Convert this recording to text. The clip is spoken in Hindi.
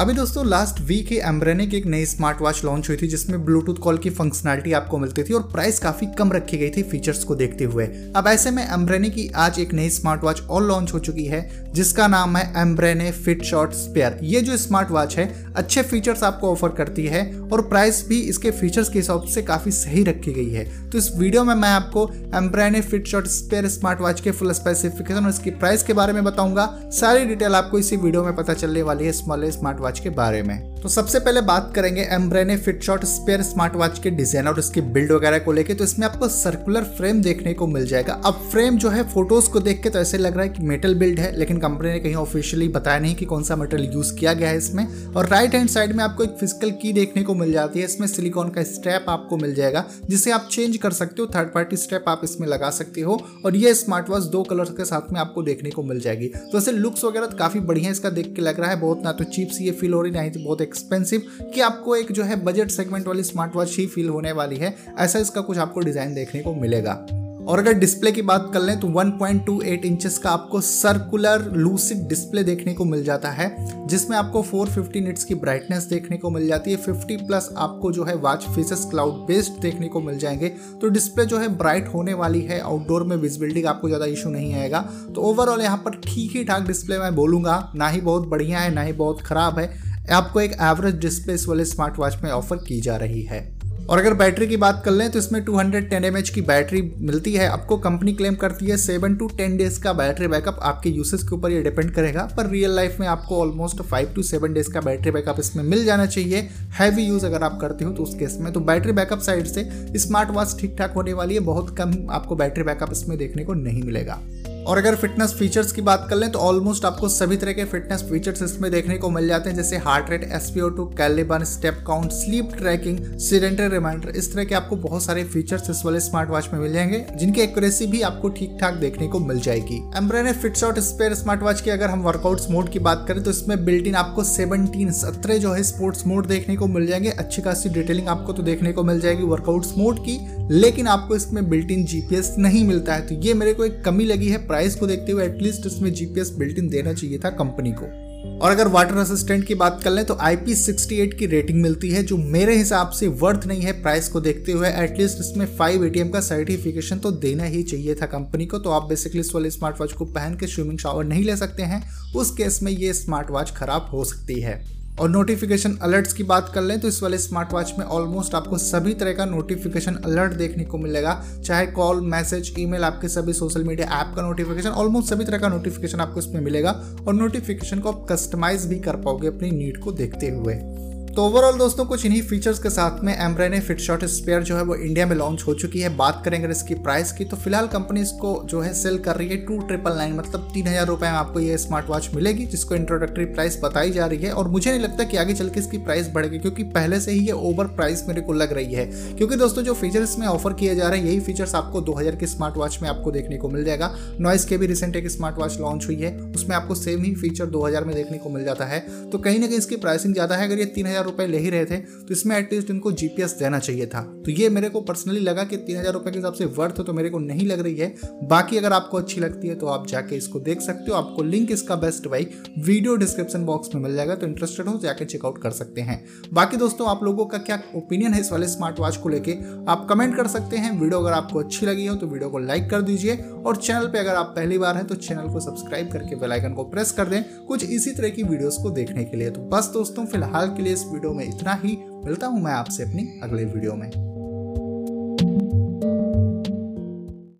अभी दोस्तों लास्ट वीक ही एम्ब्रेने की एक नई स्मार्ट वॉच लॉन्च हुई थी, जिसमें ब्लूटूथ कॉल की फंक्शनलिटी आपको मिलती थी और प्राइस काफ़ी कम रखी गई थी फीचर्स को देखते हुए। अब ऐसे में एम्ब्रेने की आज एक नई स्मार्ट वॉच और लॉन्च हो चुकी है, जिसका नाम है एम्ब्रेने फिट शॉर्ट स्पेयर ये जो स्मार्ट वॉच है, अच्छे फीचर्स आपको ऑफ़र करती है और प्राइस भी इसके फीचर्स के हिसाब से काफ़ी सही रखी गई है। तो इस वीडियो में मैं आपको Ambrane fit shot sphere smart watch के फुल स्पेसिफिकेशन और इसकी प्राइस के बारे में बताऊँगा। सारी डिटेल आपको इसी वीडियो में पता चलने वाली है स्मॉल स्मार्ट वॉच के बारे में। तो सबसे पहले बात करेंगे Ambrane fit shot sphere smart watch के डिज़ाइन और इसकी बिल्ड वगैरह को लेके। तो इसमें आपको सर्कुलर फ्रेम देखने को मिल जाएगा। अब फ्रेम जो है फ़ोटोज़ को देख के तो ऐसे लग रहा है कि मेटल बिल्ड है, लेकिन कंपनी ने कहीं ऑफिशियली बताया नहीं कि कौन सा मेटेरियल यूज़ किया गया है इसमें। और राइट हैंड साइड में आपको एक फ़िज़िकल की देखने को मिल जाती है। इसमें सिलिकॉन का स्ट्रैप आपको मिल जाएगा, जिसे आप चेंज कर सकते हो। थर्ड पार्टी स्ट्रैप आप इसमें लगा सकते हो। और ये स्मार्ट वॉच दो कलर के साथ में आपको देखने को मिल जाएगी। तो ऐसे लुक्स वगैरह तो काफ़ी बढ़िया इसका देख के लग रहा है। बहुत ना तो चीप सी ये फील हो रही ना ही बहुत एक्सपेंसिव कि आपको एक जो है बजट सेगमेंट वाली स्मार्ट वॉच ही फील होने वाली है। ऐसा इसका कुछ आपको डिज़ाइन देखने को मिलेगा। और अगर डिस्प्ले की बात कर लें तो 1.28 इंचेस का आपको सर्कुलर लूसिड डिस्प्ले देखने को मिल जाता है, जिसमें आपको 450 निट्स की ब्राइटनेस देखने को मिल जाती है। 50 प्लस आपको जो है वॉच फेसेस क्लाउड बेस्ड देखने को मिल जाएँगे। तो डिस्प्ले जो है ब्राइट होने वाली है आउटडोर में विजिबिलिटी का आपको ज़्यादा इशू नहीं आएगा। तो ओवरऑल यहाँ पर ठीक ही ठाक डिस्प्ले मैं बोलूँगा, ना ही बहुत बढ़िया है, ना ही बहुत ख़राब है। आपको एक एवरेज डिस्प्ले इस वाले स्मार्ट वॉच में ऑफ़र की जा रही है। और अगर बैटरी की बात कर लें तो इसमें 210 hndmah की बैटरी मिलती है। आपको कंपनी क्लेम करती है सेवन टू टेन डेज़ का बैटरी बैकअप। आपके यूसेज के ऊपर ये डिपेंड करेगा। पर रियल लाइफ में आपको almost five to seven days का बैटरी बैकअप इसमें मिल जाना चाहिए। हैवी यूज़ अगर आप करते हो तो उस केस में। तो बैटरी बैकअप साइड से स्मार्ट वॉच ठीक ठाक होने वाली है। बहुत कम आपको बैटरी बैकअप इसमें देखने को नहीं मिलेगा। और अगर फिटनेस फीचर्स की बात कर लें तो ऑलमोस्ट आपको सभी तरह के फिटनेस फीचर्स इसमें देखने को मिल जाते हैं, जैसे heart rate SpO two Caliban step count sleep tracking sedentary reminder इस तरह के आपको बहुत सारे फीचर्स इस वाले स्मार्ट वॉच में मिल जाएँगे, जिनकी एक्यूरेसी भी आपको ठीक ठाक देखने को मिल जाएगी। Ambrane fit shot sphere smart watch की अगर हम वर्कआउट मोड की बात करें तो इसमें बिल्ट इन आपको सेवनटीन सत्रह जो है स्पोर्ट्स मोड देखने को मिल जाएँगे, अच्छी खासी डिटेलिंग आपको तो देखने को मिल जाएगी वर्कआउट मोड की, लेकिन आपको इसमें बिल्ट इन जीपीएस नहीं मिलता है तो ये मेरे को एक कमी लगी है प्राइस को देखते हुए एटलीस्ट इसमें जीपीएस बिल्ट इन देना चाहिए था कंपनी को। और अगर वाटर असिस्टेंट की बात कर लें तो आई पी की रेटिंग मिलती है, जो मेरे हिसाब से वर्थ नहीं है प्राइस को देखते हुए एटलीस्ट इसमें फाइव एटीएम का सर्टिफिकेशन तो देना ही चाहिए था कंपनी को। तो आप बेसिकली इस वाले स्मार्ट वॉच को पहन के स्विमिंग शावर नहीं ले सकते हैं, उस केस में ये स्मार्ट वॉच खराब हो सकती है। और नोटिफिकेशन अलर्ट्स की बात कर लें तो इस वाले स्मार्ट वॉच में ऑलमोस्ट आपको सभी तरह का नोटिफिकेशन अलर्ट देखने को मिलेगा। चाहे कॉल मैसेज ईमेल आपके सभी सोशल मीडिया ऐप का नोटिफिकेशन ऑलमोस्ट सभी तरह का नोटिफिकेशन आपको इसमें मिलेगा। और नोटिफिकेशन को आप कस्टमाइज भी कर पाओगे अपनी नीड को देखते हुए। तो ओवरऑल दोस्तों, कुछ इन्हीं फीचर्स के साथ में एम्ब्रेने फिट शॉट स्पेयर जो है वो इंडिया में लॉन्च हो चुकी है। बात करें अगर इसकी प्राइस की तो फ़िलहाल कंपनी इसको जो है सेल कर रही है टू ट्रिपल नाइन मतलब तीन हज़ार रुपए में आपको ये स्मार्ट वॉच मिलेगी, जिसको इंट्रोडक्टरी प्राइस बताई जा रही है। और मुझे नहीं लगता कि आगे चल के इसकी प्राइस बढ़ेगी, क्योंकि पहले से ही ये ओवर प्राइस मेरे को लग रही है। क्योंकि दोस्तों, जो फीचर इसमें ऑफ़र किए जा रहे हैं, यही फीचर्स आपको दो हज़ार के स्मार्ट वॉच में आपको देखने को मिल जाएगा। नॉइस के भी रिसेंट एक स्मार्ट वॉच लॉन्च हुई है, उसमें आपको सेम ही फीचर दो हज़ार में देखने को मिल जाता है। तो कहीं ना कहीं इसकी प्राइसिंग ज़्यादा है, अगर ये तीन हज़ार रुपए ले ही रहे थे तो इसमें एटलीस्ट इनको जीपीएस देना चाहिए था। तो ये मेरे को पर्सनली लगा कि तीन हज़ार रुपये के हिसाब से वर्थ तो मेरे को नहीं लग रही है। बाकी अगर आपको अच्छी लगती है तो आप जाके इसको देख सकते हो। आपको लिंक इसका बेस्ट भाई वीडियो डिस्क्रिप्शन बॉक्स में मिल जाएगा तो इंटरेस्टेड हो जाके चेकआउट कर सकते हैं। बाकी दोस्तों, आप लोगों का क्या ओपिनियन है इस वाले स्मार्ट वॉच को लेके? आप कमेंट कर सकते हैं। वीडियो अगर आपको अच्छी लगी हो तो वीडियो को लाइक कर दीजिए। और चैनल पे अगर आप पहली बार हैं तो चैनल को सब्सक्राइब करके बेल आइकन को प्रेस कर दें, कुछ इसी तरह की वीडियोस को देखने के लिए। तो बस दोस्तों, फ़िलहाल के लिए इस वीडियो में इतना ही। मिलता हूँ मैं आपसे अपनी अगले वीडियो में।